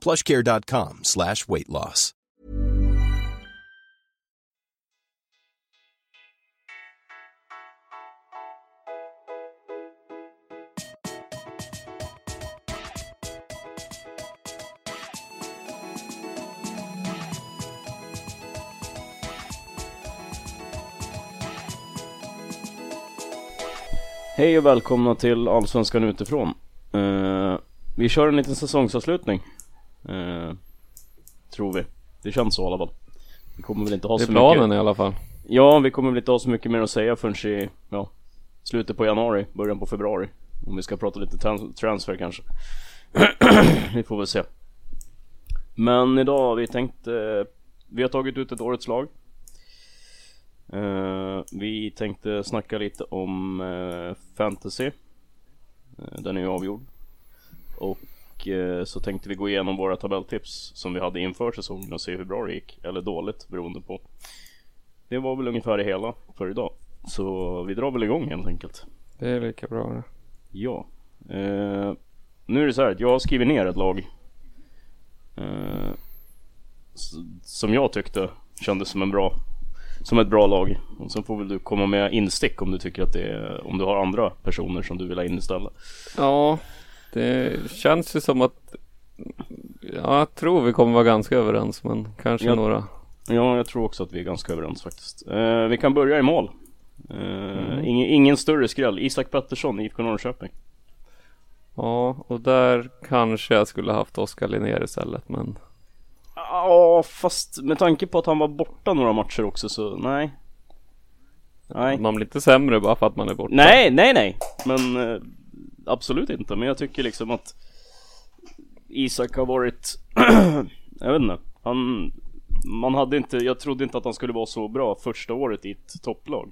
plushcare.com slash weight loss. Hej och välkomna till Allsvenskan utifrån. Uh, vi kör en liten säsongsavslutning. Eh, tror vi. Det känns så i alla fall. Vi kommer väl inte ha Det är så planen mycket. i alla fall. Ja, vi kommer väl inte ha så mycket mer att säga förrän i ja, slutet på januari, början på februari. Om vi ska prata lite trans- transfer kanske. vi får väl se. Men idag har vi tänkt, eh, vi har tagit ut ett årets lag. Eh, vi tänkte snacka lite om eh, fantasy. Eh, den är ju avgjord. Och eh, så tänkte vi gå igenom våra tabelltips som vi hade inför säsongen och se hur bra det gick. Eller dåligt beroende på. Det var väl ungefär det hela för idag. Så vi drar väl igång helt enkelt. Det är lika bra det. Ja. Eh, nu är det så här att jag har skrivit ner ett lag. Eh, som jag tyckte kändes som en bra som ett bra lag. Och sen får väl du komma med instick om du tycker att det är, om du har andra personer som du vill ha in istället. Ja, det känns ju som att Ja, jag tror vi kommer vara ganska överens men kanske Ja. några Ja, jag tror också att vi är ganska överens faktiskt. Eh, vi kan börja i mål. Eh, ingen, ingen större skräll. Isak Pettersson, IFK Norrköping. Ja, och där kanske jag skulle haft Oskar Linnér istället men Ja, fast med tanke på att han var borta några matcher också så nej. Nej. man blir inte sämre bara för att man är borta. Nej, nej, nej. Men eh, absolut inte. Men jag tycker liksom att Isak har varit, jag vet inte. Han, man hade inte, jag trodde inte att han skulle vara så bra första året i ett topplag.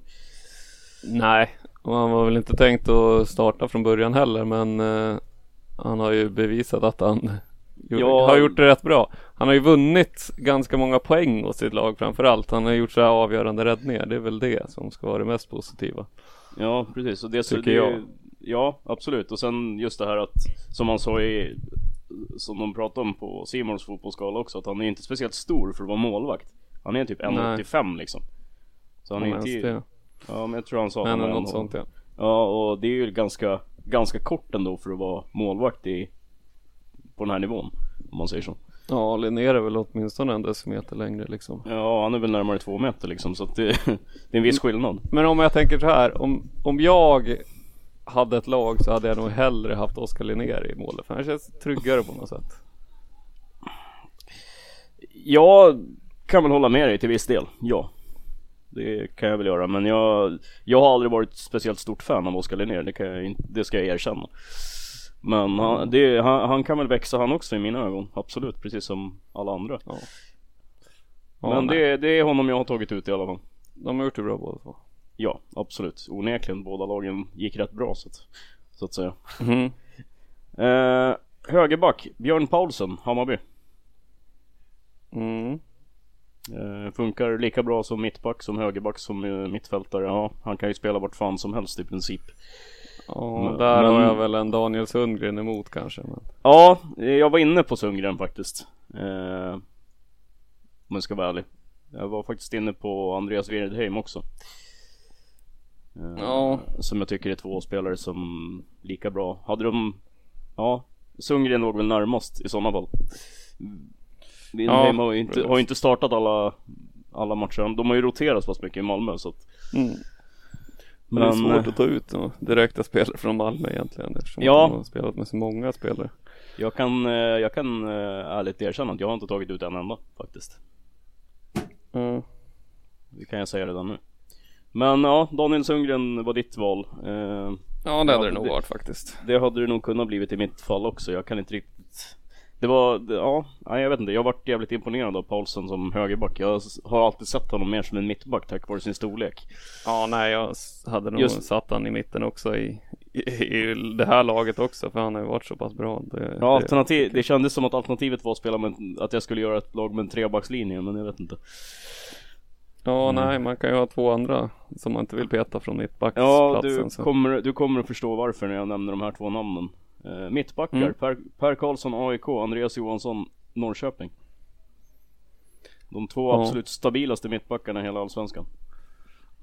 Nej, och han var väl inte tänkt att starta från början heller men eh, han har ju bevisat att han gjort, Ja. har gjort det rätt bra. Han har ju vunnit ganska många poäng hos sitt lag framförallt. Han har gjort så här avgörande räddningar. Det är väl det som ska vara det mest positiva. Ja, precis. Och det, så Tycker det, jag. Ja, absolut. Och sen just det här att, som han sa i, som de pratade om på Simons fotbollsskala också, att han är inte speciellt stor för att vara målvakt. Han är typ 1,85 liksom. Så han är inte, det. ja men jag tror han sa att Men han något 1,85. sånt ja. Ja, och det är ju ganska, ganska kort ändå för att vara målvakt i, på den här nivån. Om man säger så. Ja, Linnér är väl åtminstone en decimeter längre liksom. Ja, han är väl närmare två meter liksom, så att det, det är en viss skillnad. Men om jag tänker så här. Om, om jag hade ett lag så hade jag nog hellre haft Oskar Linnér i målet. För han känns tryggare på något sätt. Jag kan väl hålla med dig till viss del, ja. Det kan jag väl göra, men jag, jag har aldrig varit speciellt stort fan av Oskar Linnér, det, kan jag, inte- det ska jag erkänna. Men han, det, han, han kan väl växa han också i mina ögon, absolut, precis som alla andra. Ja. Ja, men det, det är honom jag har tagit ut i alla fall. De har gjort det bra båda två. Ja, absolut. Onekligen, båda lagen gick rätt bra så att, så att säga. Mm. Eh, högerback, Björn Paulsen, Hammarby. Mm. Eh, funkar lika bra som mittback, som högerback, som eh, mittfältare. Ja, han kan ju spela vart fan som helst i princip. Ja, där men- har jag väl en Daniel Sundgren emot kanske. Men... Ja, jag var inne på Sundgren faktiskt. Eh, om jag ska vara ärlig. Jag var faktiskt inne på Andreas Wirdheim också. Eh, Ja. Som jag tycker är två spelare som lika bra. Hade de... Ja, Sundgren låg väl närmast i sådana fall. Wirdheim Ja, har ju inte, har ju inte startat alla, alla matcher. De har ju roterat så pass mycket i Malmö så att Mm. Men, det är svårt att ta ut direkta spelare från Malmö egentligen eftersom Ja. de har spelat med så många spelare. jag kan, eh, jag kan eh, ärligt erkänna att jag har inte tagit ut en enda faktiskt. Mm. Det kan jag säga redan nu. Men ja, Daniel Sundgren var ditt val. Eh, Ja det hade det nog det- varit faktiskt. Det hade det nog kunnat blivit i mitt fall också. Jag kan inte riktigt Det var, det- ja, nej, jag vet inte. Jag varit jävligt imponerad av Paulsen som högerback. Jag har alltid sett honom mer som en mittback tack vare sin storlek. Ja nej jag hade nog Just- satt han i mitten också i, i, i det här laget också för han har ju varit så pass bra. Det, Ja, alternativ, det kändes som att alternativet var att spela med, att jag skulle göra ett lag med en trebackslinje, men jag vet inte. Ja Mm. nej man kan ju ha två andra som man inte vill peta från Ja, mittbacksplatsen. du så. kommer, du kommer att förstå varför när jag nämner de här två namnen. Eh, mittbackar, Mm. per, per Karlsson AIK, Andreas Johansson Norrköping. De två Ja. absolut stabilaste mittbackarna i hela Allsvenskan.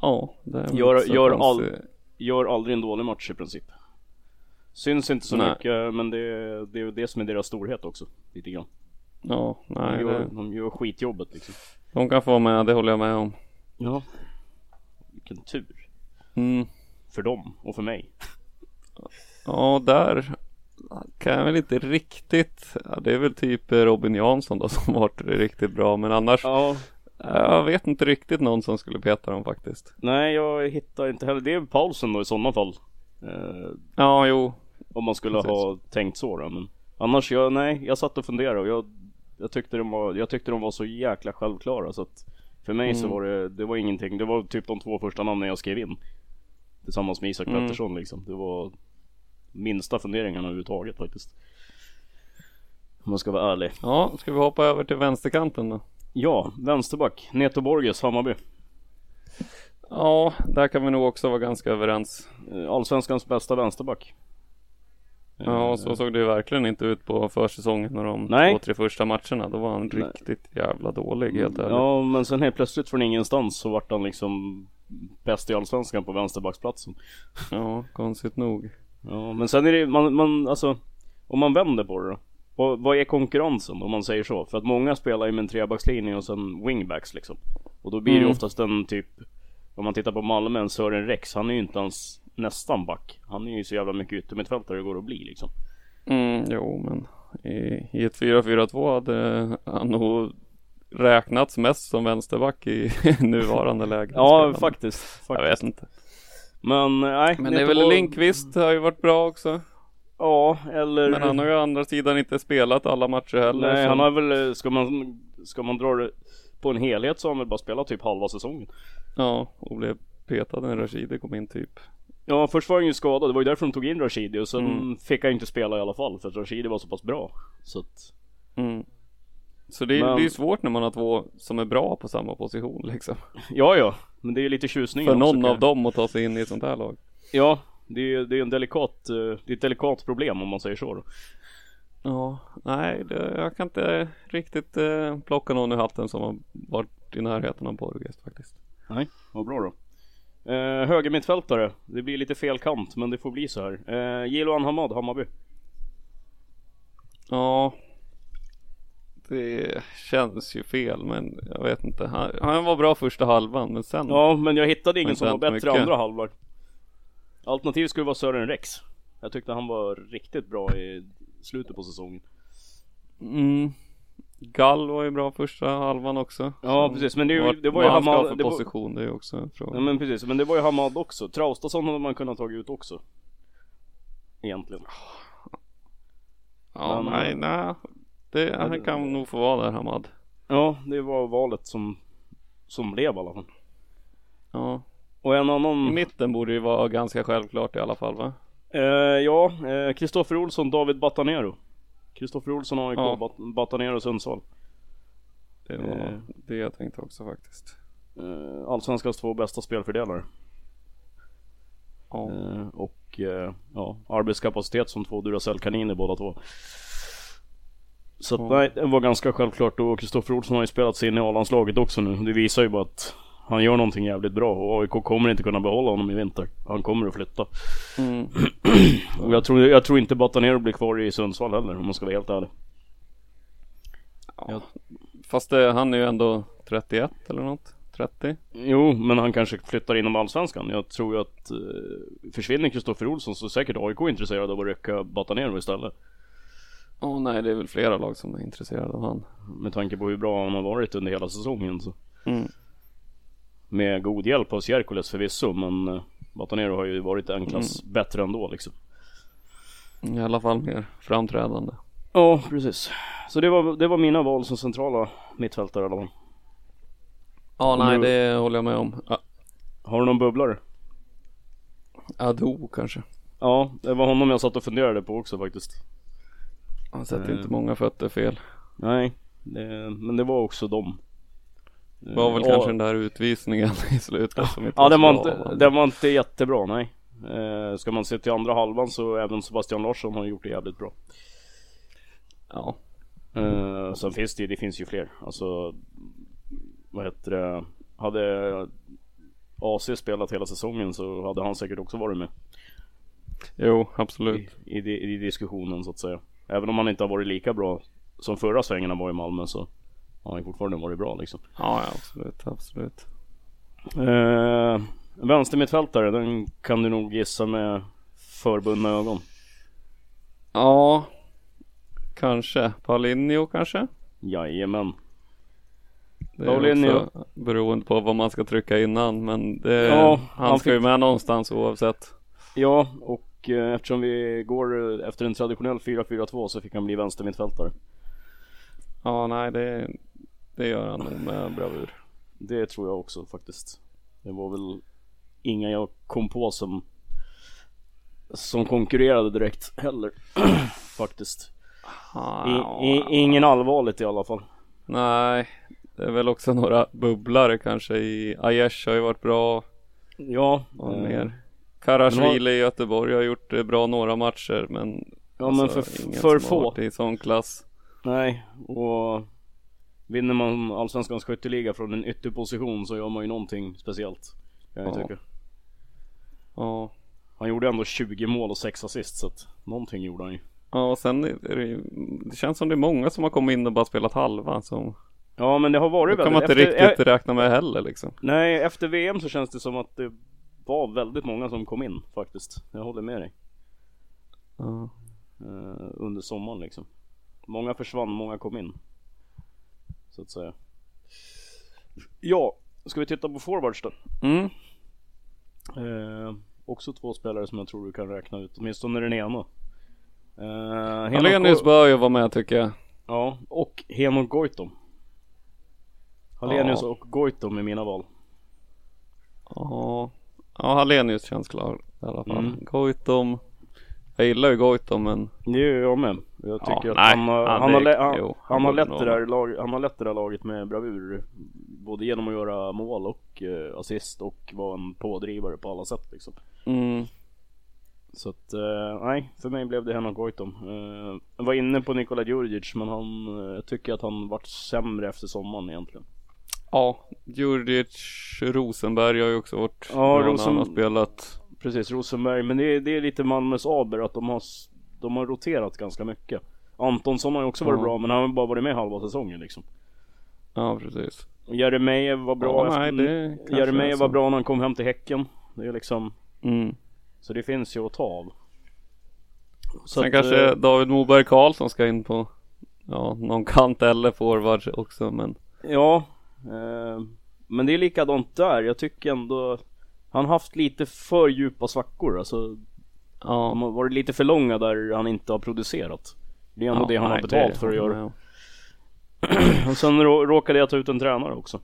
Ja, det Gör- gör all-. Gör aldrig en dålig match i princip. Syns inte så Nej. mycket, men det, det är det som är deras storhet också. Lite grann. Ja, De nej gör, det, de gör skitjobbet liksom. de kan få vara med, det håller jag med om. Ja. Vilken tur. Mm. För dem och för mig. Ja, där kan jag väl inte riktigt. Ja, det är väl typ Robin Jansson då som varit riktigt bra. Men annars, Ja, jag vet inte riktigt någon som skulle peta dem faktiskt. nej jag hittar inte heller. Det är Paulsen då i sådana fall. Eh, Ja, jo. om man skulle Precis. ha tänkt så då. Men annars, jag, nej, jag satt och funderade och jag, jag, tyckte de var, jag tyckte de var så jäkla självklara så att för mig så Mm. var det, det var ingenting. Det var typ de två första namnen jag skrev in. Tillsammans med Isak Mm. Pettersson liksom. Det var minsta funderingarna överhuvudtaget faktiskt. Om man ska vara ärlig. Ja, ska vi hoppa över till vänsterkanten då? Ja, vänsterback. Neto Borges, Hammarby. Ja, där kan vi nog också vara ganska överens. Eh, Allsvenskans bästa vänsterback. Ja, Eh, så såg det ju verkligen inte ut på försäsongen och de Nej. två, tre första matcherna. Då var han Nej. riktigt jävla dålig helt ärligt. Ja, men sen helt plötsligt från ingenstans så vart han liksom bäst i Allsvenskan på vänsterbacksplatsen. ja, konstigt nog. Ja, men sen är det man, man alltså om man vänder på det då. Vad, vad är konkurrensen om man säger så? För att många spelar ju med en trebackslinje och sen wingbacks liksom. Och då blir det Mm. oftast en typ Om man tittar på Malmö, en Sören Rex, han är ju inte ens nästan back. Han är ju så jävla mycket yttermittfältare det går att bli liksom. Mm, jo, men i, i ett 4-4-2 hade han nog räknats mest som vänsterback i nuvarande läge. Ja, Spelande. faktiskt. Jag faktiskt. vet inte. Men nej. Men det är väl Linkvist har ju varit bra också. Ja, eller Men han har ju å andra sidan inte spelat alla matcher heller. Nej så- han har väl, ska man, ska man dra det på en helhet så har han väl bara spelat typ halva säsongen. Ja, och blev petad när Rashidi kom in typ. Ja först var han ju skadad, det var ju därför de tog in Rashidi och sen Mm. fick han inte spela i alla fall för att Rashidi var så pass bra. Så att, Mm. Så det är, Men- det är ju svårt när man har två som är bra på samma position liksom. ja ja, men det är ju lite tjusning För också, någon av dem att ta sig in i ett sånt här lag. Ja, det är ju det är en delikat, eh, det är ett delikat problem om man säger så då. Ja, nej, det, jag kan inte riktigt eh, plocka någon i hatten som har varit i närheten av Borges faktiskt. Nej, vad bra då. Eh, högermittfältare, det blir lite fel kant men det får bli så här. Eh, Jiloan Hamad, Hammarby. Ja, det känns ju fel, men jag vet inte. Han, han var bra första halvan, men sen. Ja, men jag hittade ingen som var bättre mycket. andra halvlek. Alternativet skulle vara Sören Rex. Jag tyckte han var riktigt bra i slutet på säsongen. Mm. Gall var ju bra första halvan också. Ja, precis, men det vart- det var ju vad han Hamad- för det var- position, det är också en fråga. Ja men precis, men det var ju Hamad också. Traustason hade man kunnat tagit ut också. Egentligen. ja, men- nej, nej. Det, han kan nog få vara där, Hamad. Ja, det var valet som, som blev i alla fall. Ja. Och en I annan... mitten borde ju vara ganska självklart i alla fall, va? Eh, ja, eh, Kristoffer Olsson, David Batanero. Kristoffer Olsson, AIK, Ja. Bat- Batanero, Sundsvall. Det var Eh. det jag tänkte också faktiskt. Eh, Allsvenskans två bästa spelfördelare. Ja. Eh, och eh, ja, arbetskapacitet som två Duracell-kaniner båda två. Så att, Ja. nej, det var ganska självklart och Kristoffer Olsson har ju spelat sig in i A-landslaget också nu. Det visar ju bara att han gör någonting jävligt bra och AIK kommer inte kunna behålla honom i vinter. Han kommer att flytta. Mm. Och jag tror, jag tror inte Batanero blir kvar i Sundsvall heller om man ska vara helt ärlig. Ja. Fast det, han är ju ändå 31 eller något? 30? Jo, men han kanske flyttar inom allsvenskan. Jag tror ju att eh, försvinner Kristoffer Olsson så är säkert AIK intresserad av att rycka Batanero istället. Åh oh, nej, det är väl flera lag som är intresserade av han. Med tanke på hur bra han har varit under hela säsongen så. Mm. Med god hjälp av Sierkules förvisso, men eh, Batanero har ju varit en klass Mm. bättre ändå liksom. I alla fall mer framträdande. Ja, precis. Så det var, det var mina val som centrala mittfältare i alla fall. Ja, nej, Nu- det håller jag med om. Ja, Har du någon bubblare? Ado kanske. Ja, det var honom jag satt och funderade på också faktiskt. Han sätter Eh. inte många fötter fel. Nej, det, men det var också dem. Det var väl Ja, kanske den där utvisningen i slutet som inte Ja, den var inte, men- den var inte jättebra, nej. Eh, ska man se till andra halvan så även Sebastian Larsson har gjort det jävligt bra. Ja. Eh, sen finns det, det finns ju fler. Alltså, vad heter det? Hade AC spelat hela säsongen så hade han säkert också varit med Jo, absolut. i, i, i diskussionen så att säga. Även om han inte har varit lika bra som förra svängen han var i Malmö så har han ju fortfarande varit bra liksom. Ja, ja absolut, absolut. Eh, vänstermittfältare, den kan du nog gissa med förbundna ögon. Ja, kanske. Paulinho kanske? Jajamän. Det är Paulinho. också beroende på vad man ska trycka innan men det, Ja, han, han ska ju fick- med någonstans oavsett. Ja, och eh, eftersom vi går efter en traditionell 4-4-2 så fick han bli vänstermittfältare. Ja, nej det, det gör han nog med bravur. Det tror jag också faktiskt. Det var väl inga jag kom på som som konkurrerade direkt heller. faktiskt. I, i, ingen allvarligt i alla fall. Nej, det är väl också några bubblare kanske i Aiesh har ju varit bra Ja, och eh, mer. Karasjvili i Göteborg har gjort det bra några matcher men Ja men alltså, för, ingen för har få. i sån klass. Nej, och vinner man Allsvenskans skytteliga från en ytterposition så gör man ju någonting speciellt. Kan jag Ja. tycka. Ja. Han gjorde ändå 20 mål och 6 assist så att någonting gjorde han ju. Ja och sen är det det känns som det är många som har kommit in och bara spelat halva så Ja men det har det varit kan man inte efter, riktigt räkna med heller liksom. Nej, efter VM så känns det som att det var väldigt många som kom in faktiskt. Jag håller med dig. Ja. Eh, under sommaren liksom. Många försvann, många kom in. Så att säga. Ja, ska vi titta på forwards då? Mm. Eh, också två spelare som jag tror du kan räkna ut, åtminstone den ena. Eh, Hallenius bör ju vara med tycker jag. Ja, och Henok Goitom. Hallenius Ja. och Goitom är mina val. Ja. Ja Hallenius känns klar i alla fall. Mm. Goitom. Jag gillar ju Goitom men Det gör jag med. Jag tycker Ja, att nej, han, har- han han, har, är- lä- han, jo, han har det där lag, han har lett det där laget med bravur. Både genom att göra mål och eh, assist och vara en pådrivare på alla sätt liksom. mm. Så att, eh, nej, för mig blev det Henok Goitom. Eh, jag var inne på Nikola Djurdjic men han, eh, jag tycker att han vart sämre efter sommaren egentligen. Ja, Djurdjic, Rosenberg har ju också varit Ja, Rosen- han har spelat. Precis, Rosenberg. Men det är, det är lite Malmös aber att de har, de har roterat ganska mycket. Antonsson har ju också varit Ja. bra men han har bara varit med halva säsongen liksom. Ja, precis. Jeremejeff var bra Ja, nej, Jeremejeff var bra när han kom hem till Häcken. Det är liksom, Mm. så det finns ju att ta av. Så Sen att, kanske eh, David Moberg Karlsson ska in på ja, någon kant eller forward också men Ja, eh, men det är likadant där. Jag tycker ändå han har haft lite för djupa svackor. Alltså, ja. har varit lite för långa där han inte har producerat. Det är ändå ja, det han nej, har betalt för att göra. om. Och sen rå- råkade jag ta ut en tränare också.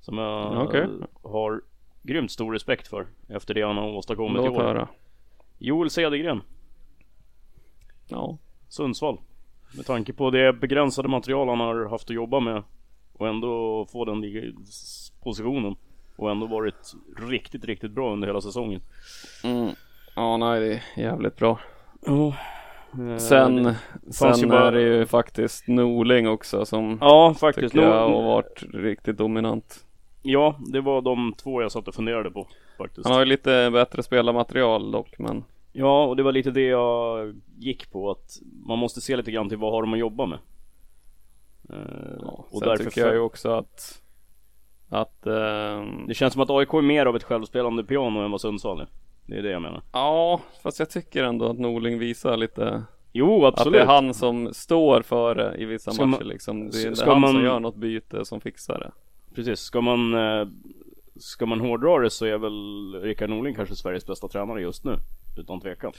Som jag Okej. har grymt stor respekt för. Efter det han har åstadkommit i Låt år. höra. Joel Cedergren, Ja. Sundsvall. Med tanke på det begränsade material han har haft att jobba med. Och ändå få den positionen. Och ändå varit riktigt, riktigt bra under hela säsongen. Mm. Ja, nej det är jävligt bra. Ja. Sen, ju sen bara- är det ju faktiskt Norling också som Ja, faktiskt. tycker jag har varit riktigt dominant. Ja, det var de två jag satt och funderade på. Faktiskt. Han har ju lite bättre spelarmaterial dock men Ja, och det var lite det jag gick på att man måste se lite grann till vad har de att jobba med. Eh, Ja, och sen därför tycker jag ju också att att ehm, Det känns som att AIK är mer av ett självspelande piano än vad Sundsvall är. Det är det jag menar. Ja, fast jag tycker ändå att Norling visar lite Jo, att det absolut. är han som står för det i vissa Ska matcher man- liksom. Det är, det han man- som gör något byte som fixar det. Precis. Ska man, eh, ska man hårdra det så är väl Rickard Norling kanske Sveriges bästa tränare just nu. Utan tvekan.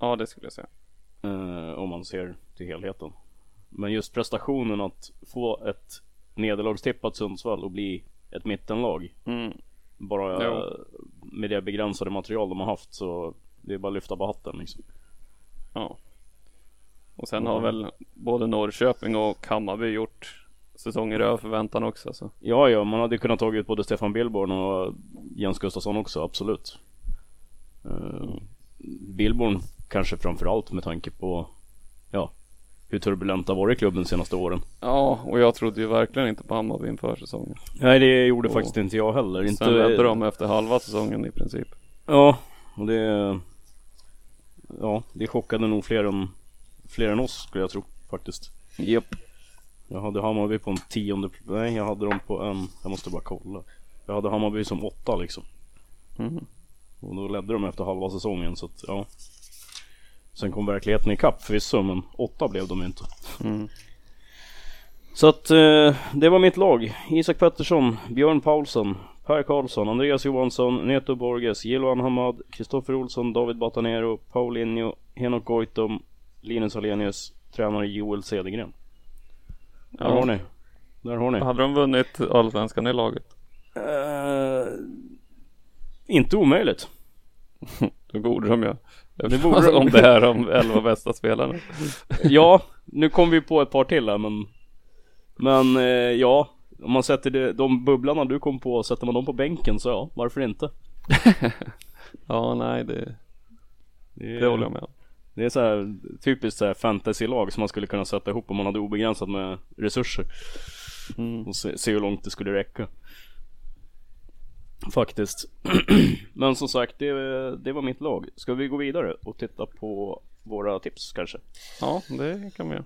Ja, det skulle jag säga. Eh, om man ser till helheten. Men just prestationen att få ett nederlagstippat Sundsvall och bli ett mittenlag. Mm. Bara Jo. med det begränsade material de har haft så det är bara att lyfta på hatten liksom. Ja. Och sen har väl både Norrköping och Hammarby gjort säsonger över förväntan också. Så. Ja, ja, man hade kunnat tagit både Stefan Billborn och Jens Gustafsson också, absolut. Uh, Billborn kanske framförallt med tanke på, hur turbulent det har varit i klubben de senaste åren. Ja, och jag trodde ju verkligen inte på Hammarby inför säsongen. Nej, det gjorde Och faktiskt inte jag heller. Inte... Sen ledde de efter halva säsongen i princip. Ja, och det... Ja, det chockade nog fler än, fler än oss skulle jag tro faktiskt. Japp. Jag hade Hammarby på en tionde, nej jag hade dem på en, jag måste bara kolla. Jag hade Hammarby som åtta liksom. Mhm. Och då ledde de efter halva säsongen så att ja. Sen kom verkligheten ikapp förvisso men åtta blev de inte. Mm. Så att eh, det var mitt lag. Isak Pettersson, Björn Paulsson, Per Karlsson, Andreas Johansson, Neto Borges, Jiloan Hamad, Kristoffer Olsson, David Batanero, Paulinho, Henok Goitom, Linus Alenius, tränare Joel Cedergren. Där Ja. har ni. Där har ni. Hade de vunnit Allsvenskan i laget? Eh, inte omöjligt. Då borde de ju. Det borde de. Om det är de elva bästa spelarna. Ja, nu kom vi på ett par till här men Men eh, ja Om man sätter det, de bubblarna du kom på, sätter man dem på bänken så ja, varför inte? Ja, nej det, Det, det håller jag med om. Det är så här typiskt så här fantasy-lag som man skulle kunna sätta ihop om man hade obegränsat med resurser Mm. och se, se hur långt det skulle räcka. Faktiskt. Men som sagt, det, det var mitt lag. Ska vi gå vidare och titta på våra tips kanske? Ja, det kan vi göra.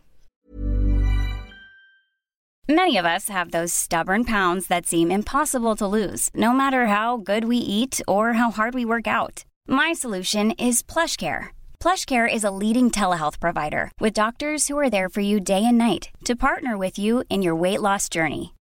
Many of us have those stubborn pounds that seem impossible to lose, no matter how good we eat or how hard we work out. My solution is PlushCare. PlushCare is a leading telehealth provider with doctors who are there for you day and night to partner with you in your weight loss journey.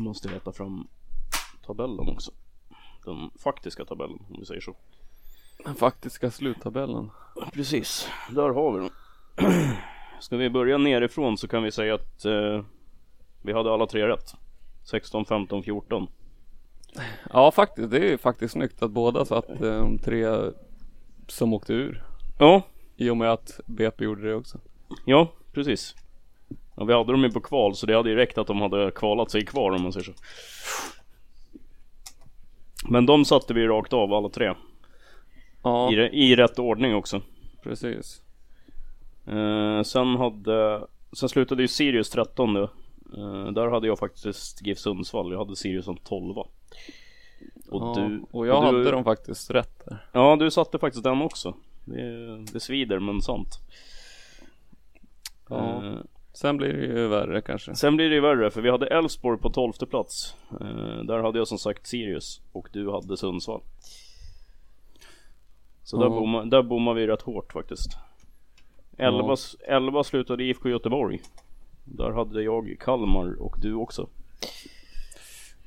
Måste leta fram tabellen också. Den faktiska tabellen om vi säger så. Den faktiska sluttabellen. Precis, där har vi den. Ska vi börja nerifrån så kan vi säga att eh, vi hade alla tre rätt. 16, 15, 14. Ja, faktiskt. Det är faktiskt snyggt att båda satt eh, de tre som åkte ur. Ja, I och med att BP gjorde det också. ja precis. Ja, vi hade dem ju på kval så det hade ju räckt att de hade kvalat sig kvar om man säger så. Men de satte vi rakt av alla tre. Ja, I, I rätt ordning också. precis. Eh, sen hade sen slutade ju Sirius 13 uh, Där hade jag faktiskt GIF Sundsvall, jag hade Sirius som 12 Och ja, du och jag och du, hade dem faktiskt rätt där. Ja du satte faktiskt den också Det, det svider men sant Ja. Eh, Sen blir det ju värre kanske. Sen blir det ju värre för vi hade Elfsborg på 12 plats Eh, Där hade jag som sagt Sirius och du hade Sundsvall Så där, Ja. bommar, där bommar vi rätt hårt faktiskt 11, 11 slutade IFK Göteborg Där hade jag Kalmar och du också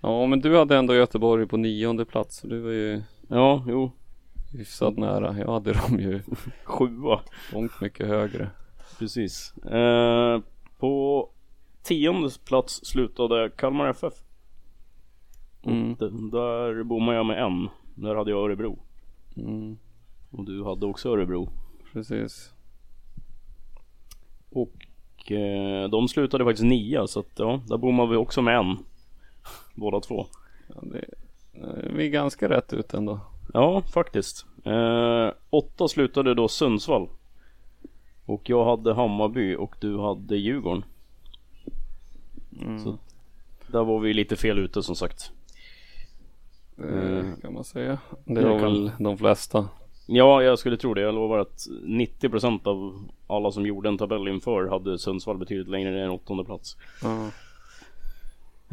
Ja men du hade ändå Göteborg på nionde plats. Så du var ju Ja, jo, hyfsat nära. Jag hade dem ju sjua långt mycket högre. Precis eh, På tionde plats slutade Kalmar FF Mm. Där bommade jag med en Där hade jag Örebro Mm. Och du hade också Örebro Precis. Och eh, de slutade faktiskt nia så att ja, där bommade vi också med en. Båda två. Ja, det, eh, vi är ganska rätt ut ändå. Ja, faktiskt. Eh, åtta slutade då Sundsvall. Och jag hade Hammarby och du hade Djurgården. Mm. Så där var vi lite fel ute som sagt. Det kan man säga. Det det var kan- väl de flesta. Ja, jag skulle tro det. Jag lovar att 90% av alla som gjorde en tabell inför hade Sundsvall betydligt längre ner än åttonde plats. Ja.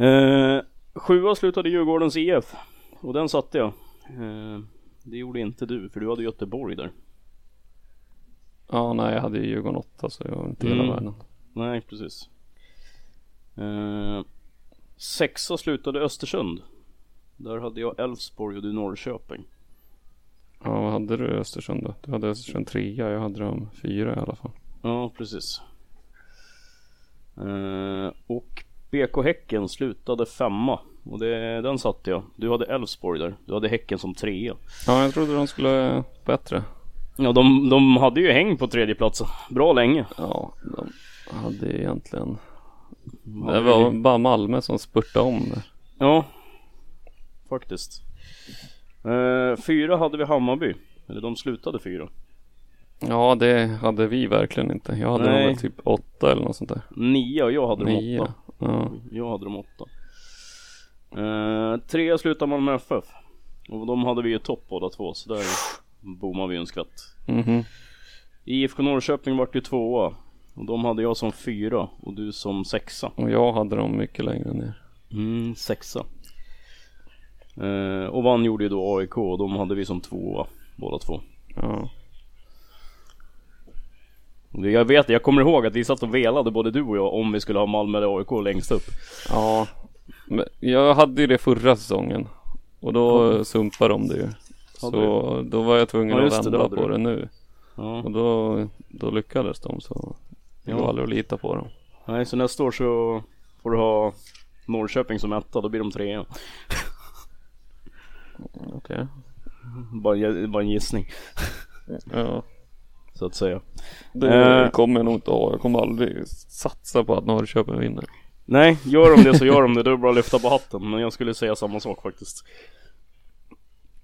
Eh, sjua slutade Djurgårdens IF och den satte jag. Eh, det gjorde inte du för du hade Göteborg där. Ja, nej jag hade ju Djurgården 8 så jag var inte hela Mm. världen. Nej precis. Eh, sexa slutade Östersund. Där hade jag Elfsborg och du Norrköping. Ja, vad hade du Östersund då? Du hade Östersund 3 jag hade dem 4 i alla fall. Ja precis. Eh, och BK Häcken slutade femma. Och det, den satte jag. Du hade Elfsborg där. Du hade Häcken som trea. Ja, jag trodde de skulle bättre. Ja de, de hade ju häng på tredjeplatsen. Bra länge. Ja, de hade egentligen Det var bara Malmö som spurtade om där. Ja, faktiskt. Eh, fyra hade vi Hammarby. Eller de slutade fyra. Ja, det hade vi verkligen inte. Jag hade Nej. väl typ 8 eller något sånt där. Nio och jag hade de Nio. åtta. Ja. Jag hade de åtta. Eh, trea slutade man med FF. Och de hade vi ju topp båda två. Så där bommade vi en skvätt. Mhm. IFK Norrköping vart ju tvåa. Och de hade jag som fyra och du som sexa. Och jag hade dem mycket längre ner. Mm, sexa. Eh, och vann gjorde ju då AIK och de hade vi som tvåa båda två. Ja. Jag vet, jag kommer ihåg att vi satt och velade både du och jag om vi skulle ha Malmö eller AIK längst upp. Ja. Men jag hade ju det förra säsongen. Och då sumpade de det ju. Så då var jag tvungen Ja, att det, det vända hade på det nu. Ja. Och då, då lyckades de så det Ja. går aldrig att lita på dem. Nej, så nästa år så får du ha Norrköping som etta, då blir de trea. Okej. Bara, en- bara en gissning, Ja. så att säga. Det Eh. kommer jag nog inte ha. Jag kommer aldrig satsa på att Norrköping vinner. Nej, gör de det så gör de det, då är det bara att lyfta på hatten. Men jag skulle säga samma sak faktiskt.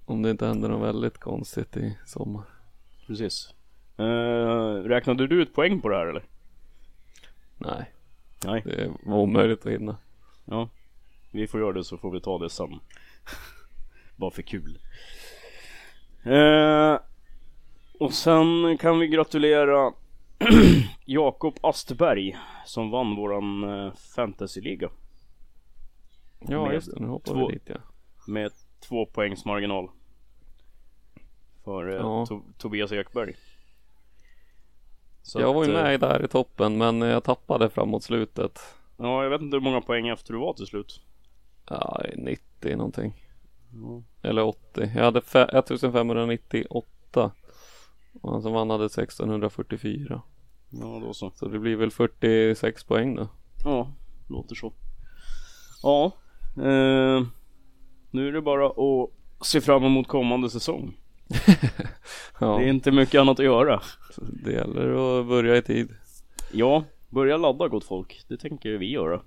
Om det inte händer något väldigt konstigt i sommar. Precis. Eh, räknade du ut poäng på det här eller? Nej, Nej. det var omöjligt att hinna. Ja. Vi får göra det så får vi ta det sen. Bara för kul. Eh, och sen kan vi gratulera Jakob Astberg som vann våran eh, fantasyliga. Ja Med just det, nu hoppar två- vi dit ja. Med två poängs marginal. För eh, Ja. to- Tobias Ekberg. Så jag var ju att, eh, med där i toppen men jag tappade framåt slutet. Ja, jag vet inte hur många poäng efter du var till slut. Ja, 90 någonting. Eller 80. Jag hade fe- 1598. Och han som vann hade 1644. Ja, då så. Så det blir väl 46 poäng då. Ja, låter så. Ja, eh, nu är det bara att se fram emot kommande säsong. Ja, Det är inte mycket annat att göra. det gäller att börja i tid. Ja, börja ladda gott folk. Det tänker vi göra.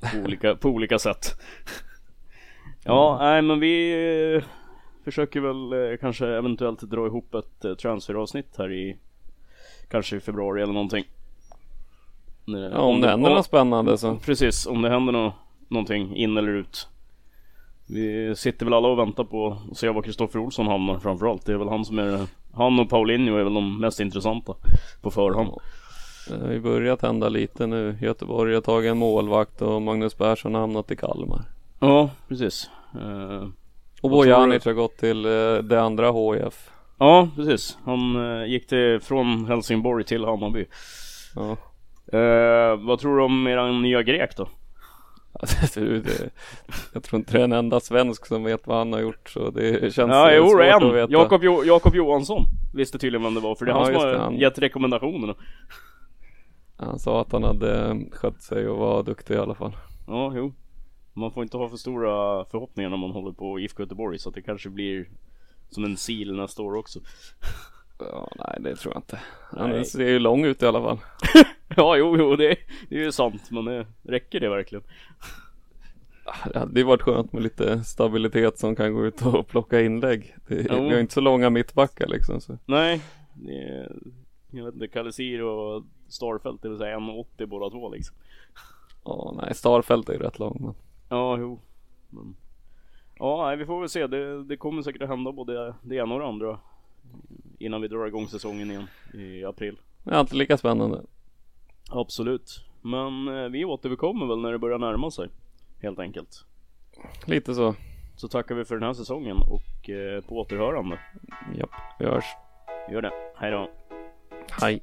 På olika, på olika sätt. Ja, nej men vi eh, försöker väl eh, kanske eventuellt dra ihop ett eh, transferavsnitt här i kanske i februari eller någonting. Ja, om det händer något spännande så. Precis, om det händer no någonting in eller ut. Vi sitter väl alla och väntar på att se var Kristoffer Olsson hamnar framförallt. Det är väl han som är Han och Paulinho är väl de mest intressanta på förhand. Det har ju börjat hända lite nu. Göteborg har tagit en målvakt och Magnus Persson har hamnat i Kalmar. Ja, precis. Uh, och Bojanic har gått till uh, det andra HIF. Ja, precis. Han uh, gick till, från Helsingborg till Hammarby. Ja. vad tror du om eran nya grek då? jag tror inte det är en enda svensk som vet vad han har gjort så det känns ja, jo, svårt en. att veta. Jakob, jo Jakob Johansson visste tydligen vem det var för det är ja, han som har han... gett rekommendationerna. Han sa att han hade skött sig och var duktig i alla fall. Ja, jo. Man får inte ha för stora förhoppningar när man håller på IFK Göteborg så att det kanske blir som en sil nästa år också. Ja, nej det tror jag inte. Nej. ser ju lång ut i alla fall. ja, jo, jo, det, det är ju sant. Men det, räcker det verkligen? Det hade ju varit skönt med lite stabilitet som kan gå ut och plocka inlägg. Det, vi har inte så långa mittbackar liksom. Så. Nej, det är, jag vet inte, Kalisir och Starfelt, det vill säga 1,80 båda två liksom. Ja, nej, Starfelt är ju rätt lång men. Ja, jo. Men... Ja, nej, vi får väl se. Det, det kommer säkert att hända både det ena och det andra. Innan vi drar igång säsongen igen i april. Det är alltid lika spännande. Absolut. Men eh, vi återkommer väl när det börjar närma sig. Helt enkelt. Lite så. Så tackar vi för den här säsongen och eh, på återhörande. Japp, vi hörs. Gör det. Hej då. Hej.